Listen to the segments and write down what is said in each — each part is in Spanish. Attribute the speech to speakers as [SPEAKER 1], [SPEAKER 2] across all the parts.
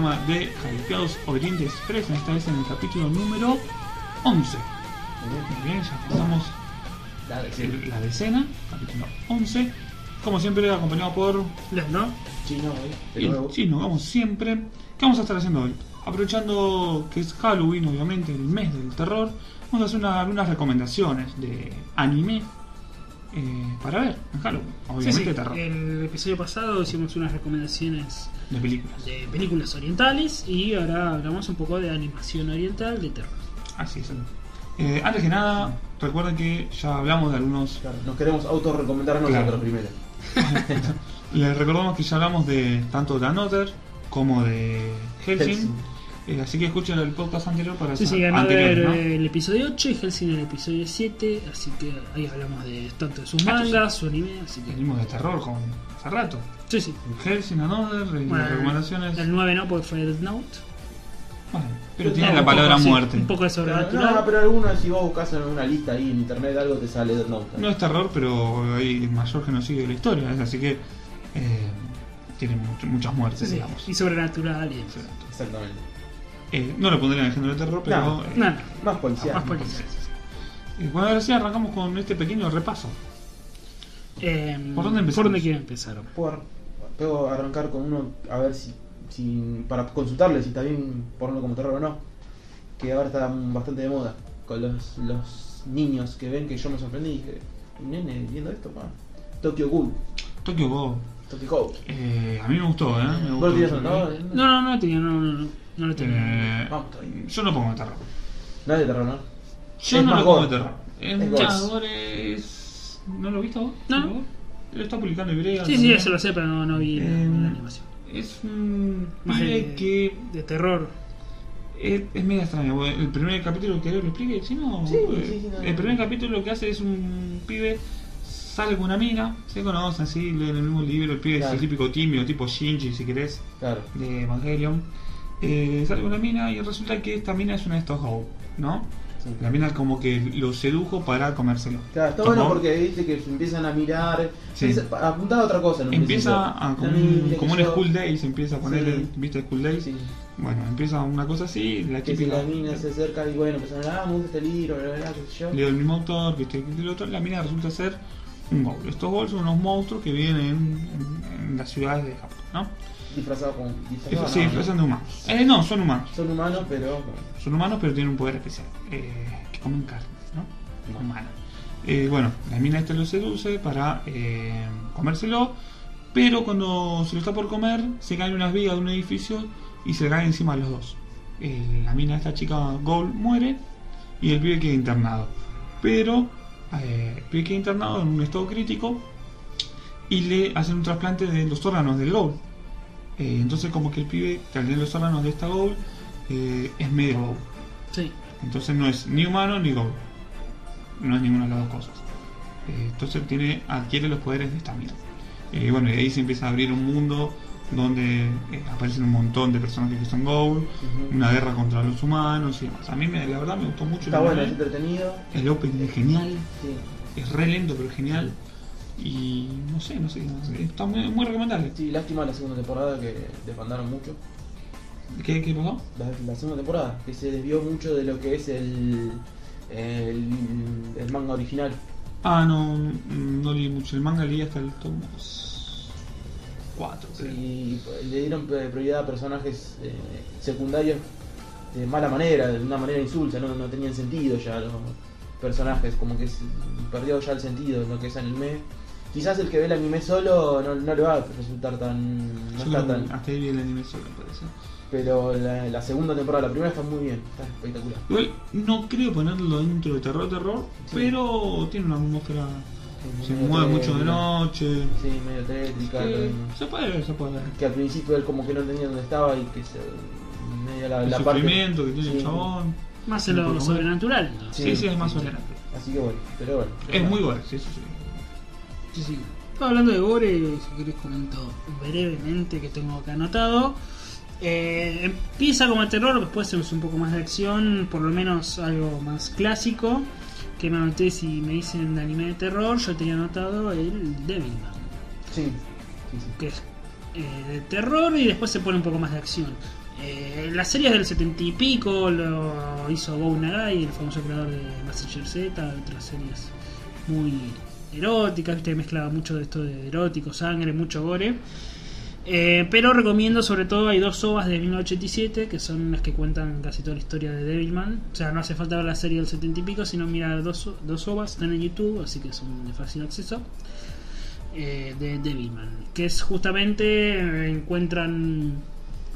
[SPEAKER 1] programa de Hypeados Oriente Express, esta vez en el capítulo número 11. Muy bien, ya pasamos
[SPEAKER 2] La de
[SPEAKER 1] el- la decena, capítulo 11. Como siempre, acompañado por
[SPEAKER 3] Les, ¿no?
[SPEAKER 2] chino, ¿eh?
[SPEAKER 1] El
[SPEAKER 2] nuevo.
[SPEAKER 1] chino, vamos siempre. ¿Qué vamos a estar haciendo hoy? Aprovechando que es Halloween, obviamente, el mes del terror, vamos a hacer una- algunas recomendaciones de anime eh, para ver en Halloween. Obviamente,
[SPEAKER 3] sí.
[SPEAKER 1] terror.
[SPEAKER 3] El episodio pasado hicimos unas recomendaciones
[SPEAKER 1] De películas.
[SPEAKER 3] de películas orientales y ahora hablamos un poco de animación oriental de terror.
[SPEAKER 1] Así es. Eh, antes que nada, recuerden que ya hablamos de algunos.
[SPEAKER 2] Claro, nos queremos autorrecomendar
[SPEAKER 1] Claro.
[SPEAKER 2] nosotros primero.
[SPEAKER 1] Les recordamos que ya hablamos de tanto de Another como de Helsing.
[SPEAKER 2] Hellsing.
[SPEAKER 1] Eh, así que escuchen el podcast anterior para
[SPEAKER 3] Sí,
[SPEAKER 1] saber-
[SPEAKER 3] sí, ganó
[SPEAKER 1] ¿no?
[SPEAKER 3] el episodio 8 y Helsing el episodio 7, así que ahí hablamos de tanto de sus
[SPEAKER 1] Ah,
[SPEAKER 3] mangas, su anime, así que...
[SPEAKER 1] Venimos de terror con hace rato.
[SPEAKER 3] Sí, sí.
[SPEAKER 1] Helsing, Another, y
[SPEAKER 3] Bueno,
[SPEAKER 1] las recomendaciones.
[SPEAKER 3] El 9 no, porque fue Death Note.
[SPEAKER 1] Bueno, pero tiene la palabra muerte.
[SPEAKER 3] Un poco de sobrenatural.
[SPEAKER 2] no, pero algunos, si vos buscas en una lista ahí en internet algo, te sale Death Note.
[SPEAKER 1] No es terror, pero hay el mayor genocidio de la historia, así que eh, tiene much- muchas muertes,
[SPEAKER 3] Sí,
[SPEAKER 1] digamos.
[SPEAKER 3] Y sobrenatural y demás.
[SPEAKER 2] Exactamente.
[SPEAKER 1] Eh, no lo pondría en el género de terror, pero.
[SPEAKER 2] No,
[SPEAKER 1] eh,
[SPEAKER 3] No, no.
[SPEAKER 2] Más policía.
[SPEAKER 3] Más policía.
[SPEAKER 1] eh, bueno, ahora sí arrancamos con este pequeño repaso.
[SPEAKER 3] Eh,
[SPEAKER 1] ¿Por dónde empezamos?
[SPEAKER 3] ¿Por dónde quieren empezar?
[SPEAKER 2] Puedo, puedo arrancar con uno a ver si, si para consultarle si está bien ponerlo como terror o no. Que ahora está bastante de moda con los, los niños que ven que yo me sorprendí y dije, nene, viendo esto, pa. Tokyo Ghoul,
[SPEAKER 1] Tokyo Go.
[SPEAKER 2] Tokyo Ghoul.
[SPEAKER 1] Eh, a mí me gustó, ¿eh? Me
[SPEAKER 2] ¿Vos
[SPEAKER 1] gustó.
[SPEAKER 2] lo tenías anotado?
[SPEAKER 3] No, no, no tenía, no, no, no, no lo tenía.
[SPEAKER 1] Eh,
[SPEAKER 2] Vamos todavía.
[SPEAKER 1] yo no pongo de terror.
[SPEAKER 2] No es de terror, ¿no?
[SPEAKER 1] Yo
[SPEAKER 2] Es
[SPEAKER 1] no
[SPEAKER 2] más
[SPEAKER 1] lo pongo
[SPEAKER 2] gore.
[SPEAKER 1] de terror. Es
[SPEAKER 2] Es gore.
[SPEAKER 1] ¿No lo viste vos?
[SPEAKER 3] No.
[SPEAKER 1] ¿Sí, vos? Lo está publicando Ibrea.
[SPEAKER 3] Sí, sí,
[SPEAKER 1] también.
[SPEAKER 3] eso lo sé, pero no, no vi la-
[SPEAKER 1] Eh,
[SPEAKER 3] la animación.
[SPEAKER 1] Es un
[SPEAKER 3] Más
[SPEAKER 1] pibe
[SPEAKER 3] de-
[SPEAKER 1] que
[SPEAKER 3] De terror.
[SPEAKER 1] es, es medio extraño. porque El primer capítulo que lo explique, si no,
[SPEAKER 2] Sí,
[SPEAKER 1] eh,
[SPEAKER 2] sí, sí, no,
[SPEAKER 1] el
[SPEAKER 2] no.
[SPEAKER 1] primer capítulo lo que hace es un pibe sale con una mina, se conocen así, leen el mismo libro, el pibe es el típico tímido, tipo Shinji si querés,
[SPEAKER 2] Claro.
[SPEAKER 1] de Evangelion. Eh, sale con una mina y resulta que esta mina es una de estos Howe, ¿no?
[SPEAKER 2] Sí.
[SPEAKER 1] La mina como que lo sedujo para comérselo.
[SPEAKER 2] Claro, está bueno porque viste que se empiezan a mirar,
[SPEAKER 1] Sí.
[SPEAKER 2] apuntar a otra cosa. en un
[SPEAKER 1] Empieza
[SPEAKER 2] principio.
[SPEAKER 1] a, como, un, como un School Days, empieza a ponerle,
[SPEAKER 2] Sí.
[SPEAKER 1] ¿viste School Days? Bueno, empieza una cosa así, la
[SPEAKER 2] Que si
[SPEAKER 1] típica...
[SPEAKER 2] la mina se acerca y bueno, empiezan a ah, me gusta este libro, bla, bla, bla, qué sé yo.
[SPEAKER 1] leo el mismo autor, que este, que el otro, la mina resulta ser un ghoul. Estos ghouls son unos monstruos que viven en, en- en las ciudades de Japón, ¿no?
[SPEAKER 2] Disfrazados con.
[SPEAKER 1] Eso,
[SPEAKER 2] Disfrazados,
[SPEAKER 1] sí,
[SPEAKER 2] no,
[SPEAKER 1] disfrazan de humanos. Eh, no, son humanos.
[SPEAKER 2] Son humanos, pero.
[SPEAKER 1] Son humanos, pero tienen un poder especial. eh, que comen carne, ¿no?
[SPEAKER 2] No.
[SPEAKER 1] Humana. Eh, bueno, la mina este lo seduce para eh, comérselo, pero cuando se lo está por comer, se caen unas vigas de un edificio y se caen encima de los dos. La mina, esta chica Ghoul, muere y el pibe queda internado. Pero el pibe queda internado en un estado crítico y le hacen un trasplante de los órganos del Ghoul. Eh, entonces, como que el pibe, al tener los órganos de esta Ghoul, eh, es medio Ghoul.
[SPEAKER 3] Sí.
[SPEAKER 1] Entonces no es ni humano ni Ghoul. No es ninguna de las dos cosas. Eh, entonces tiene, adquiere los poderes de esta. Eh, bueno, y ahí se empieza a abrir un mundo donde eh, aparecen un montón de personajes que son Ghoul,
[SPEAKER 2] Ujú.
[SPEAKER 1] una guerra contra los humanos y demás. A mí me, la verdad me gustó mucho.
[SPEAKER 2] Está
[SPEAKER 1] el
[SPEAKER 2] bueno, es entretenido.
[SPEAKER 1] El opening es genial,
[SPEAKER 2] Sí.
[SPEAKER 1] es re lento pero genial. Y no sé, no sé qué más. Está muy, muy recomendable.
[SPEAKER 2] sí, lástima la segunda temporada que desbandaron mucho.
[SPEAKER 1] ¿Qué, qué pasó?
[SPEAKER 2] La, la segunda temporada, que se desvió mucho de lo que es el. el, el manga original.
[SPEAKER 1] Ah, no, no leí mucho. El manga leí hasta el tomo 4.
[SPEAKER 2] Sí, le dieron prioridad a personajes eh, secundarios de mala manera, de una manera insulsa, no, no tenían sentido ya los personajes, como que perdió ya el sentido en lo que es anime. Quizás el que ve el anime solo no, no le va a resultar tan. no está tan.
[SPEAKER 1] Hasta ahí vi el anime solo, me parece.
[SPEAKER 2] Pero la, la segunda temporada, la primera está muy bien, está espectacular.
[SPEAKER 1] Igual no creo ponerlo dentro de terror, terror,
[SPEAKER 2] Sí.
[SPEAKER 1] pero tiene una atmósfera. Se mueve mucho de noche.
[SPEAKER 2] Sí, medio tétrica.
[SPEAKER 1] Se puede ver, se puede ver.
[SPEAKER 2] que al principio él como que no entendía dónde estaba y que se. medio la,
[SPEAKER 1] El
[SPEAKER 2] la parte.
[SPEAKER 1] sufrimiento que tiene
[SPEAKER 2] Sí.
[SPEAKER 1] el chabón.
[SPEAKER 3] Más en lo sobrenatural.
[SPEAKER 1] Sí, sí,
[SPEAKER 2] Sí,
[SPEAKER 1] es más
[SPEAKER 2] sí,
[SPEAKER 1] sobrenatural.
[SPEAKER 2] Así que bueno, pero bueno.
[SPEAKER 1] Es muy bueno, sí, sí, sí.
[SPEAKER 3] Sí, sí. Hablando de gore, si querés comento brevemente que tengo acá anotado. Eh, empieza como terror, después es un poco más de acción, por lo menos algo más clásico. Que me anoté si me dicen de anime de terror, yo tenía anotado el Devilman,
[SPEAKER 2] Sí, sí, sí.
[SPEAKER 3] que es eh, de terror y después se pone un poco más de acción. Eh, la serie es del 70 y pico, lo hizo Go Nagai, el famoso creador de Massinger Z, otras series muy eróticas, ¿viste? mezclaba mucho de esto de erótico, sangre, mucho gore. Eh, pero recomiendo sobre todo, hay dos ovas de 1987 que son las que cuentan casi toda la historia de Devilman. O sea, no hace falta ver la serie del 70 y pico, sino mirar dos, dos ovas, están en YouTube, así que son de fácil acceso. eh, de Devilman, que es justamente eh, encuentran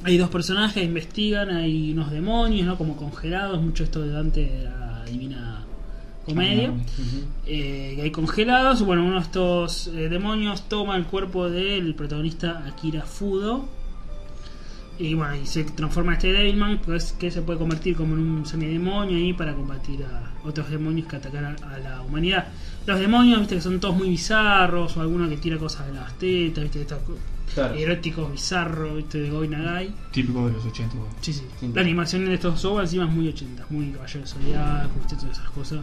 [SPEAKER 3] hay dos personajes, investigan, hay unos demonios, ¿no? Como congelados, mucho esto de Dante de la Divina Comedia.
[SPEAKER 1] Ah,
[SPEAKER 3] Eh, que hay congelados. Bueno, uno de estos eh, demonios toma el cuerpo del protagonista Akira Fudo. Y bueno, y se transforma este Devilman, pues, que se puede convertir como en un semidemonio ahí para combatir a otros demonios que atacan a, a la humanidad. Los demonios, viste, que son todos muy bizarros, o alguno que tira cosas de las tetas, viste, estos
[SPEAKER 2] Claro.
[SPEAKER 3] eróticos bizarros, viste, de Goi Nagai.
[SPEAKER 1] Típico de los 80. bueno.
[SPEAKER 3] Sí, sí.
[SPEAKER 2] Sí.
[SPEAKER 3] La animación de estos ovas encima es muy 80, muy caballero zodiaco, viste, todas esas cosas.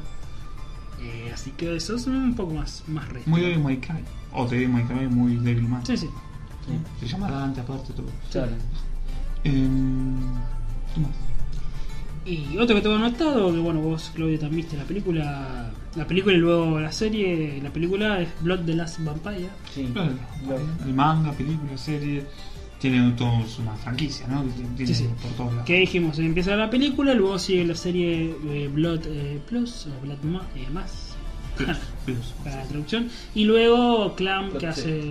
[SPEAKER 3] Eh, así que eso es un poco más, más retro.
[SPEAKER 1] Muy Devil May Cry. O Devil May Cry, muy Devilman.
[SPEAKER 3] Sí, sí.
[SPEAKER 2] Sí.
[SPEAKER 1] Se llama Dante aparte todo.
[SPEAKER 2] Claro.
[SPEAKER 1] Em, ¿qué más?
[SPEAKER 3] Y otro que tengo anotado, que bueno, vos Claudio también viste la película, la película y luego la serie, la película es Blood the Last Vampire.
[SPEAKER 2] Sí.
[SPEAKER 1] Claro,
[SPEAKER 2] Claro.
[SPEAKER 1] el manga, película, serie, tiene todo una franquicia, ¿no? Tiene
[SPEAKER 3] Sí, sí.
[SPEAKER 1] por todos lados.
[SPEAKER 3] Que dijimos, empieza la película, luego sigue la serie eh, Blood eh, Plus o Blood Ma- eh, Más.
[SPEAKER 1] Plus, plus.
[SPEAKER 3] para la traducción. Y luego Clam
[SPEAKER 2] Blood
[SPEAKER 3] que hace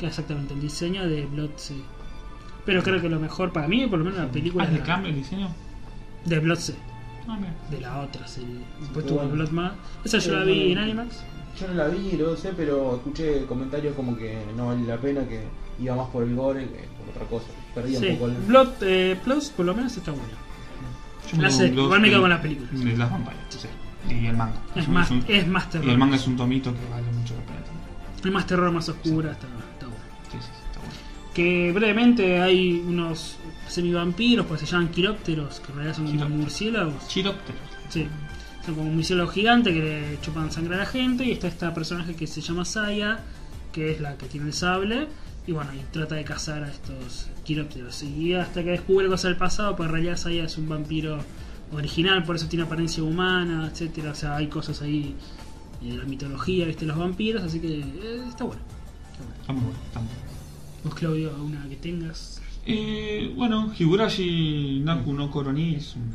[SPEAKER 3] que hace exactamente el diseño de Blood C. Pero creo que lo mejor para mí, por lo menos la película
[SPEAKER 1] Ah,
[SPEAKER 3] es
[SPEAKER 1] ¿de
[SPEAKER 3] la-
[SPEAKER 1] Clam el diseño?
[SPEAKER 3] de Blood C,
[SPEAKER 1] Ah,
[SPEAKER 3] de la otra serie. Después tuvo
[SPEAKER 2] bueno.
[SPEAKER 3] Blood Ma. Esa yo
[SPEAKER 2] Eh,
[SPEAKER 3] la vi
[SPEAKER 2] bueno.
[SPEAKER 3] en Animax.
[SPEAKER 2] Yo no la vi, lo sé, pero escuché comentarios como que no vale la pena, que iba más por el gore que por otra cosa. Perdía
[SPEAKER 3] Sí,
[SPEAKER 2] un poco el...
[SPEAKER 3] Blood eh, Plus por lo menos está.
[SPEAKER 1] Yo me
[SPEAKER 3] La
[SPEAKER 1] con
[SPEAKER 3] igual me
[SPEAKER 1] de-
[SPEAKER 3] quedo con la película.
[SPEAKER 1] De las vampires, sí. Y el manga.
[SPEAKER 3] Es más,
[SPEAKER 1] un-
[SPEAKER 3] es más
[SPEAKER 1] y
[SPEAKER 3] terror.
[SPEAKER 1] el manga es un tomito que vale mucho la pena también.
[SPEAKER 3] Es más terror, más oscura, está, está bueno.
[SPEAKER 1] Sí, sí, está bueno.
[SPEAKER 3] Que brevemente hay unos semivampiros, pues se llaman quirópteros, que en realidad son como
[SPEAKER 1] Quirópteros.
[SPEAKER 3] murciélagos.
[SPEAKER 1] Chiroptero.
[SPEAKER 3] Sí. Son como un murciélago gigante que le chupan sangre a la gente. Y está esta personaje que se llama Saya, que es la que tiene el sable. Y bueno, y trata de cazar a estos quirópteros. Y hasta que descubre cosas del pasado, pues en realidad Saya es un vampiro original, por eso tiene apariencia humana, etcétera O sea, hay cosas ahí de la mitología, viste, los vampiros. Así que eh, está bueno. Está bueno.
[SPEAKER 1] Está muy bueno. Está muy bueno.
[SPEAKER 3] Vos, Claudio, una que tengas.
[SPEAKER 1] Eh, bueno, Higurashi Naku no Koroni es un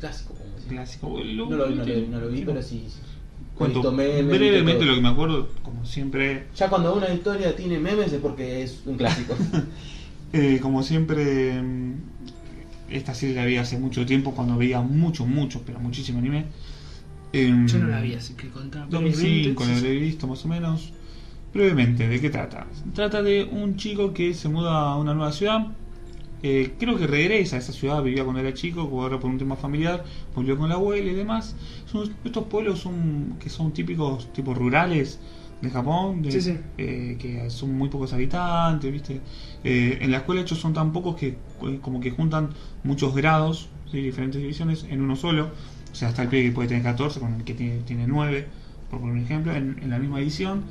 [SPEAKER 2] Clásico, como
[SPEAKER 1] clásico.
[SPEAKER 2] No lo vi, no lo vi, no lo vi, pero sí. sí.
[SPEAKER 1] Cuento
[SPEAKER 2] memes,
[SPEAKER 1] brevemente lo que me acuerdo, como siempre,
[SPEAKER 2] Ya cuando una historia tiene memes es porque es un clásico.
[SPEAKER 1] eh, como siempre, mm, esta serie la vi hace mucho tiempo cuando veía mucho, mucho, pero muchísimo anime. Em,
[SPEAKER 3] Yo no la vi, así que contá.
[SPEAKER 1] 2005
[SPEAKER 3] brevemente.
[SPEAKER 1] lo habré visto más o menos. Brevemente, ¿de qué trata? Trata de un chico que se muda a una nueva ciudad. Eh, creo que regresa a esa ciudad, vivía cuando era chico, ahora por un tema familiar, volvió con la abuela y demás. Son, estos pueblos son que son típicos, tipo rurales de Japón, de-
[SPEAKER 3] Sí, sí.
[SPEAKER 1] eh, que son muy pocos habitantes, ¿viste? Eh, en la escuela hechos son tan pocos que eh, como que juntan muchos grados, ¿sí? diferentes divisiones en uno solo. O sea, está el pibe que puede tener 14 con el que tiene, tiene 9, por poner un ejemplo, en, en la misma edición.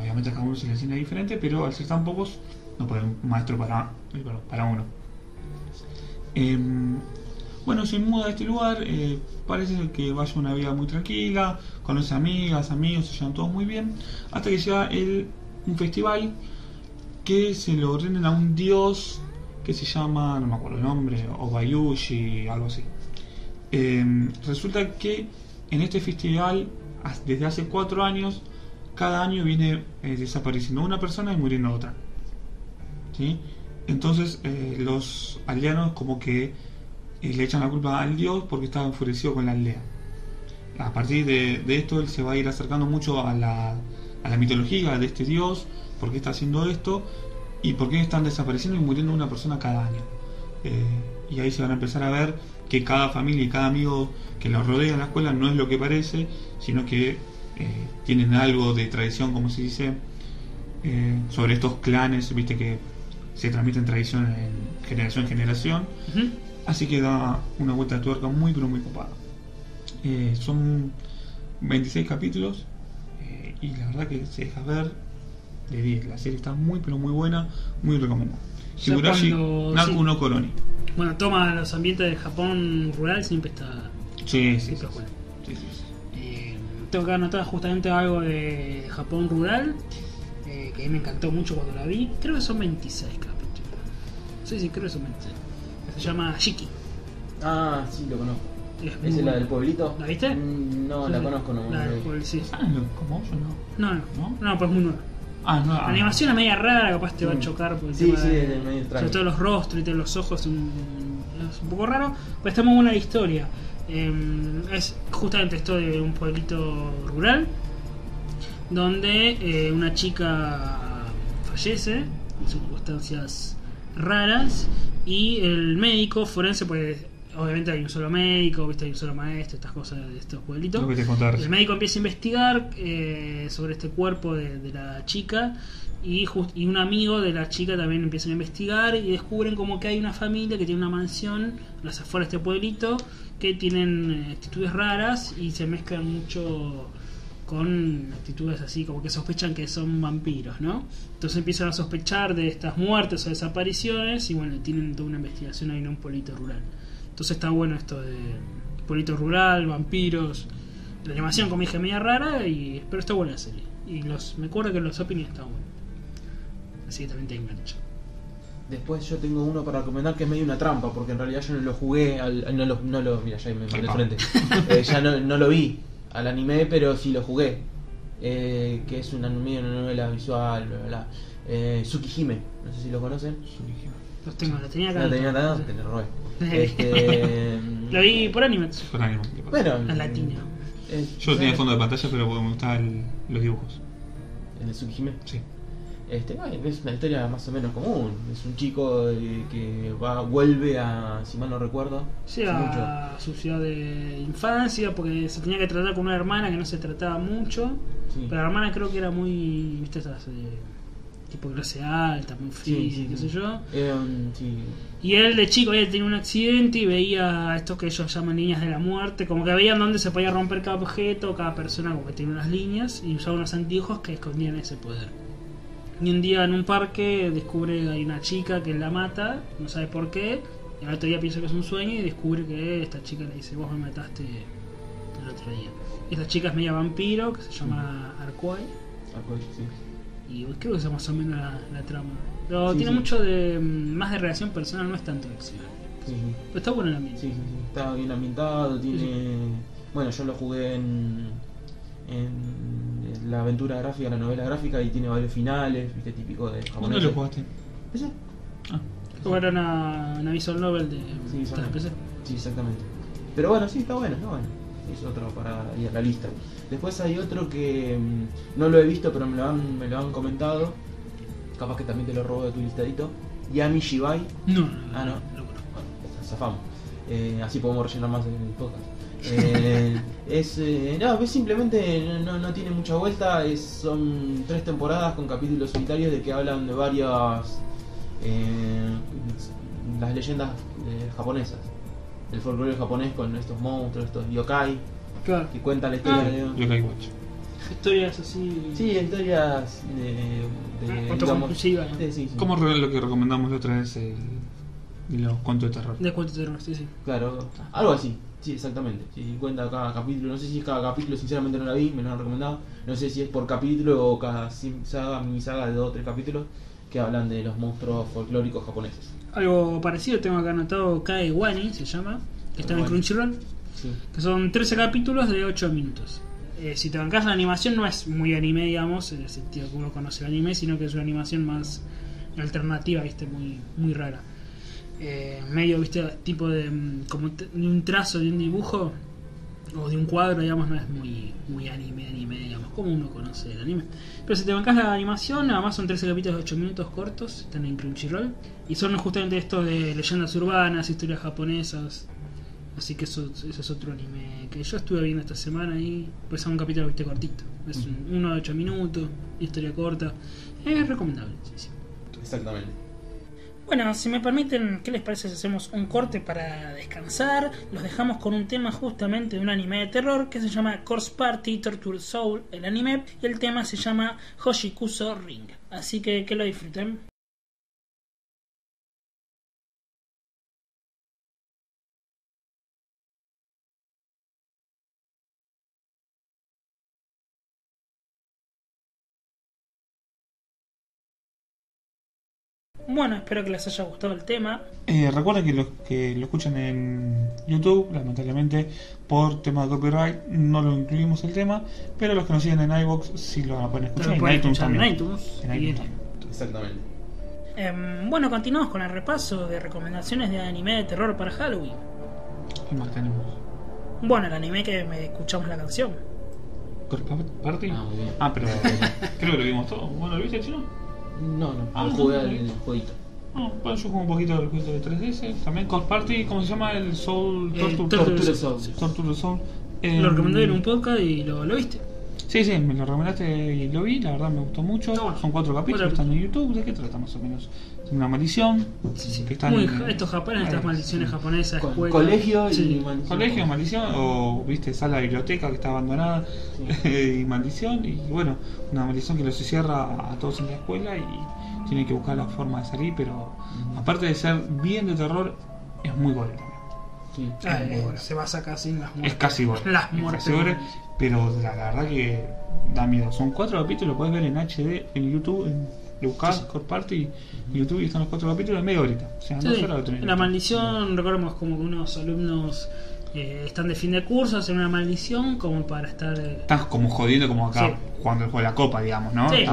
[SPEAKER 1] Obviamente a cada uno se le asigna diferente, pero al ser tan pocos, no puede un maestro para, para- uno. Em, bueno, se muda a este lugar, eh, parece que vaya una vida muy tranquila, conoce amigas, amigos, se llevan todos muy bien, hasta que llega el, un festival que se lo ordenan a un dios que se llama, no me acuerdo el nombre, Obayushi, algo así. Eh, resulta que en este festival, desde hace cuatro años, cada año viene eh, desapareciendo una persona y muriendo otra. ¿Sí? Entonces eh, los aldeanos como que eh, le echan la culpa al dios porque estaba enfurecido con la aldea. A partir de, de esto él se va a ir acercando mucho a la, a la mitología de este dios, por qué está haciendo esto y por qué están desapareciendo y muriendo una persona cada año. Eh, y ahí se van a empezar a ver que cada familia y cada amigo que lo rodea en la escuela no es lo que parece, sino que tienen algo de tradición, como se dice, sobre estos clanes, viste que se transmiten tradición en generación en generación.
[SPEAKER 3] Ujú.
[SPEAKER 1] Así que da una vuelta de tuerca muy, pero muy copada. Eh, son 26 capítulos eh, y la verdad que se deja ver de 10. La serie está muy, pero muy buena, muy recomendada. Higurashi
[SPEAKER 3] cuando-
[SPEAKER 1] Naku
[SPEAKER 3] sí.
[SPEAKER 1] no Koroni.
[SPEAKER 3] Bueno, toma los ambientes del Japón rural, siempre está.
[SPEAKER 1] Sí, sí,
[SPEAKER 3] siempre
[SPEAKER 1] sí.
[SPEAKER 3] bueno.
[SPEAKER 1] Sí.
[SPEAKER 3] Eh, tengo que anotar justamente algo de Japón rural, eh, que a mí me encantó mucho cuando la vi. Creo que son 26 capítulos. Sí, sí, creo que son 26. Se llama Shiki.
[SPEAKER 2] Ah, sí, lo conozco.
[SPEAKER 3] Es
[SPEAKER 2] ¿Esa
[SPEAKER 3] muy
[SPEAKER 2] es la del pueblito?
[SPEAKER 3] ¿La viste?
[SPEAKER 2] Mm, No, la conozco, no.
[SPEAKER 3] La
[SPEAKER 2] no
[SPEAKER 3] del pueblo, sí.
[SPEAKER 1] Ah, no, como yo no.
[SPEAKER 3] No, no,
[SPEAKER 1] ¿No?
[SPEAKER 3] no, pues muy nueva.
[SPEAKER 1] Ah, no.
[SPEAKER 3] La animación es media rara, capaz te va a
[SPEAKER 2] Mm.
[SPEAKER 3] chocar por el
[SPEAKER 2] Sí,
[SPEAKER 3] tema
[SPEAKER 2] sí,
[SPEAKER 3] de-
[SPEAKER 2] es medio extraño.
[SPEAKER 3] sobre todo los rostros y todos los ojos es un, es un poco raro, pero está muy buena la historia. Eh, es justamente esto de un pueblito rural donde eh, una chica fallece en circunstancias raras y el médico forense pues obviamente hay un solo médico, viste hay un solo maestro, estas cosas de estos pueblitos. El médico empieza a investigar eh, sobre este cuerpo de, de la chica y, jus- y un amigo de la chica también empiezan a investigar y descubren como que hay una familia que tiene una mansión las afueras de este pueblito que tienen eh, actitudes raras y se mezclan mucho con actitudes así como que sospechan que son vampiros, ¿no? Entonces empiezan a sospechar de estas muertes o desapariciones y bueno, tienen toda una investigación ahí en un pueblito rural. Entonces está bueno esto de pueblito rural, vampiros, la animación como dije media rara y pero está buena la serie. Y los me acuerdo que los openings están buenos. Así que también te engancha.
[SPEAKER 2] Después yo tengo uno para recomendar que es medio una trampa, porque en realidad yo no lo jugué, al, no, lo, no lo. Mira, ya me mandé frente. Eh, ya no, no lo vi al anime, pero sí lo jugué. Eh, que es una, medio una novela visual, bla, bla, bla. Eh, Tsukihime, no sé si lo conocen.
[SPEAKER 3] Los tengo, la tenía acá.
[SPEAKER 2] ¿No tenía nada? Te lo robé. Este,
[SPEAKER 3] Lo vi por anime.
[SPEAKER 1] Un anime.
[SPEAKER 2] Bueno,
[SPEAKER 3] latina.
[SPEAKER 2] eh,
[SPEAKER 1] Yo lo tenía fondo de pantalla, pero me gustaban los dibujos.
[SPEAKER 2] El de Tsukihime.
[SPEAKER 1] Sí.
[SPEAKER 2] Este, bueno, es una historia más o menos común. Es un chico eh, que va, vuelve a, si mal no recuerdo,
[SPEAKER 3] Sí,
[SPEAKER 2] hace mucho.
[SPEAKER 3] a su ciudad de infancia, porque se tenía que tratar con una hermana que no se trataba mucho.
[SPEAKER 2] Sí.
[SPEAKER 3] Pero la hermana creo que era muy, viste, eh, tipo clase alta, muy fría,
[SPEAKER 2] Sí,
[SPEAKER 3] qué sé yo. Y él de chico él tenía un accidente y veía a estos que ellos llaman líneas de la muerte, como que veían dónde se podía romper cada objeto, cada persona como que tenía unas líneas y usaba unos anteojos que escondían ese poder. Y un día en un parque descubre que hay una chica que la mata, no sabe por qué, y al otro día piensa que es un sueño y descubre que esta chica le dice, vos me mataste el otro día. Y esta chica es media vampiro, que se llama Arquai,
[SPEAKER 2] Algo así, sí.
[SPEAKER 3] y creo que esa es más o menos la, la trama. Pero
[SPEAKER 2] Sí,
[SPEAKER 3] tiene
[SPEAKER 2] sí.
[SPEAKER 3] mucho de mm, más de relación personal, no es tanto de acción.
[SPEAKER 2] Sí.
[SPEAKER 3] Pero está bueno el ambiente.
[SPEAKER 2] Sí, sí, sí. Está bien ambientado, tiene... Bueno, yo lo jugué en, en la aventura gráfica, la novela gráfica, y tiene varios finales, viste, típico de
[SPEAKER 1] ¿Cuándo
[SPEAKER 2] japonés.
[SPEAKER 1] lo jugaste?
[SPEAKER 2] ¿Ese?
[SPEAKER 1] Ah,
[SPEAKER 3] Jugar una, una visual novel de
[SPEAKER 2] Sí,
[SPEAKER 3] de PC.
[SPEAKER 2] Sí, exactamente. Pero bueno, sí, está bueno, está bueno. Es otro para ir a la lista. Después hay otro que mm, no lo he visto, pero me lo han, me lo han comentado. Capaz que también te lo robo de tu listadito. Yami Shibai.
[SPEAKER 3] No, no,
[SPEAKER 2] Ah, no.
[SPEAKER 3] lo conozco.
[SPEAKER 2] Bueno, zafamos. Eh, así podemos rellenar más el podcast. Eh, es, eh, no, es simplemente no, no tiene mucha vuelta. Es, son tres temporadas con capítulos solitarios de que hablan de varias. eh, las leyendas eh, japonesas. El folclore japonés con estos monstruos, estos yokai,
[SPEAKER 3] Claro,
[SPEAKER 2] que cuentan la historia
[SPEAKER 3] Ah.
[SPEAKER 2] de.
[SPEAKER 1] Yokai Watch.
[SPEAKER 3] historias así.
[SPEAKER 2] Sí, historias de. de
[SPEAKER 3] Ah,
[SPEAKER 2] digamos,
[SPEAKER 3] ¿no?
[SPEAKER 2] sí, sí, sí.
[SPEAKER 1] Como lo que recomendamos la otra vez, el, los cuentos de terror.
[SPEAKER 3] De cuentos de terror, sí, sí.
[SPEAKER 2] Claro, algo así, sí, exactamente. Si cuenta cada capítulo, no sé si es cada capítulo, sinceramente no la vi, me lo han recomendado. No sé si es por capítulo o cada saga, mini saga de dos o tres capítulos que hablan de los monstruos folclóricos japoneses.
[SPEAKER 3] Algo parecido tengo acá anotado Kae Wani, se llama, que está en. Crunchyroll,
[SPEAKER 2] Sí,
[SPEAKER 3] que son 13 capítulos de 8 minutos. Eh, si te bancas la animación, no es muy anime, digamos, en el sentido que uno conoce el anime, sino que es una animación más alternativa, viste, muy, muy rara. Eh, medio, viste, tipo de mm, como t- un trazo de un dibujo o de un cuadro, digamos, no es muy, muy anime, anime, digamos, como uno conoce el anime. Pero si te bancas la animación, además son 13 capítulos de 8 minutos cortos, están en Crunchyroll, y son justamente esto de leyendas urbanas, historias japonesas. Así que eso, eso es otro anime que yo estuve viendo esta semana y pues es un capítulo viste cortito. Es un- uno de 8 minutos, historia corta. Es recomendable, sí, sí.
[SPEAKER 2] exactamente.
[SPEAKER 3] Bueno, si me permiten, ¿qué les parece si hacemos un corte para descansar? Los dejamos con un tema justamente de un anime de terror que se llama Corpse Party Torture Soul, el anime, y el tema se llama Hoshikuso Ring. Así que que lo disfruten. Bueno, espero que les haya gustado el tema.
[SPEAKER 1] Eh, recuerden que los que lo escuchan en YouTube, lamentablemente por tema de copyright no lo incluimos el tema, pero los que nos siguen en iVoox sí lo van a poder escuchar en iTunes
[SPEAKER 3] escuchar en
[SPEAKER 1] también.
[SPEAKER 3] iTunes.
[SPEAKER 1] En iTunes también.
[SPEAKER 2] Exactamente.
[SPEAKER 3] Em, bueno, continuamos con el repaso de recomendaciones de anime de terror para Halloween.
[SPEAKER 1] ¿Qué más tenemos?
[SPEAKER 3] Bueno, el anime que me escuchamos la canción.
[SPEAKER 1] ¿Corpse Party?
[SPEAKER 2] Ah, muy bien.
[SPEAKER 1] Ah, pero creo que lo vimos todo. Bueno, ¿lo viste chino?
[SPEAKER 2] No, no.
[SPEAKER 1] Ah,
[SPEAKER 2] no jugué
[SPEAKER 1] no,
[SPEAKER 2] al jueguito.
[SPEAKER 1] No, bueno, yo juego un poquito del juego de 3DS. También Corpse Party, ¿cómo se llama? El Soul Torture,
[SPEAKER 3] Torture Soul.
[SPEAKER 1] Torture Soul.
[SPEAKER 3] Lo recomendé en un podcast y lo, lo viste.
[SPEAKER 1] Sí, sí, me lo recomendaste y lo vi, la verdad me gustó mucho. Son cuatro capítulos,
[SPEAKER 3] Cuatro
[SPEAKER 1] están en YouTube. ¿De qué trata más o menos? Es una maldición. que están
[SPEAKER 3] Muy,
[SPEAKER 1] en-
[SPEAKER 3] estos japoneses, estas maldiciones
[SPEAKER 1] sí.
[SPEAKER 3] japonesas,
[SPEAKER 2] Co-
[SPEAKER 3] escuelas.
[SPEAKER 2] colegio y
[SPEAKER 3] Sí.
[SPEAKER 2] maldición.
[SPEAKER 1] Colegio, maldición, o viste, sala de biblioteca que está abandonada y maldición, y bueno, una maldición que los cierra a todos en la escuela y tienen que buscar la forma de salir, pero aparte de ser bien de terror, es muy gore también.
[SPEAKER 2] Sí.
[SPEAKER 3] Ah,
[SPEAKER 1] Es
[SPEAKER 3] eh, se basa casi en las
[SPEAKER 1] Es
[SPEAKER 3] muertes.
[SPEAKER 1] casi gore.
[SPEAKER 3] Las
[SPEAKER 1] es
[SPEAKER 3] muertes.
[SPEAKER 1] pero la, la verdad que da miedo. Son cuatro capítulos, lo puedes ver en HD, en YouTube, en, le buscás Core Party en YouTube y están los cuatro capítulos en media horita. O sea,
[SPEAKER 3] Sí,
[SPEAKER 1] no solo lo tenés.
[SPEAKER 3] la maldición, recordemos como que unos alumnos eh, están de fin de curso, hacen una maldición como para estar... eh,
[SPEAKER 1] Estás como jodiendo como acá,
[SPEAKER 3] Sí.
[SPEAKER 1] jugando el juego de la copa, digamos, ¿no?
[SPEAKER 3] Sí,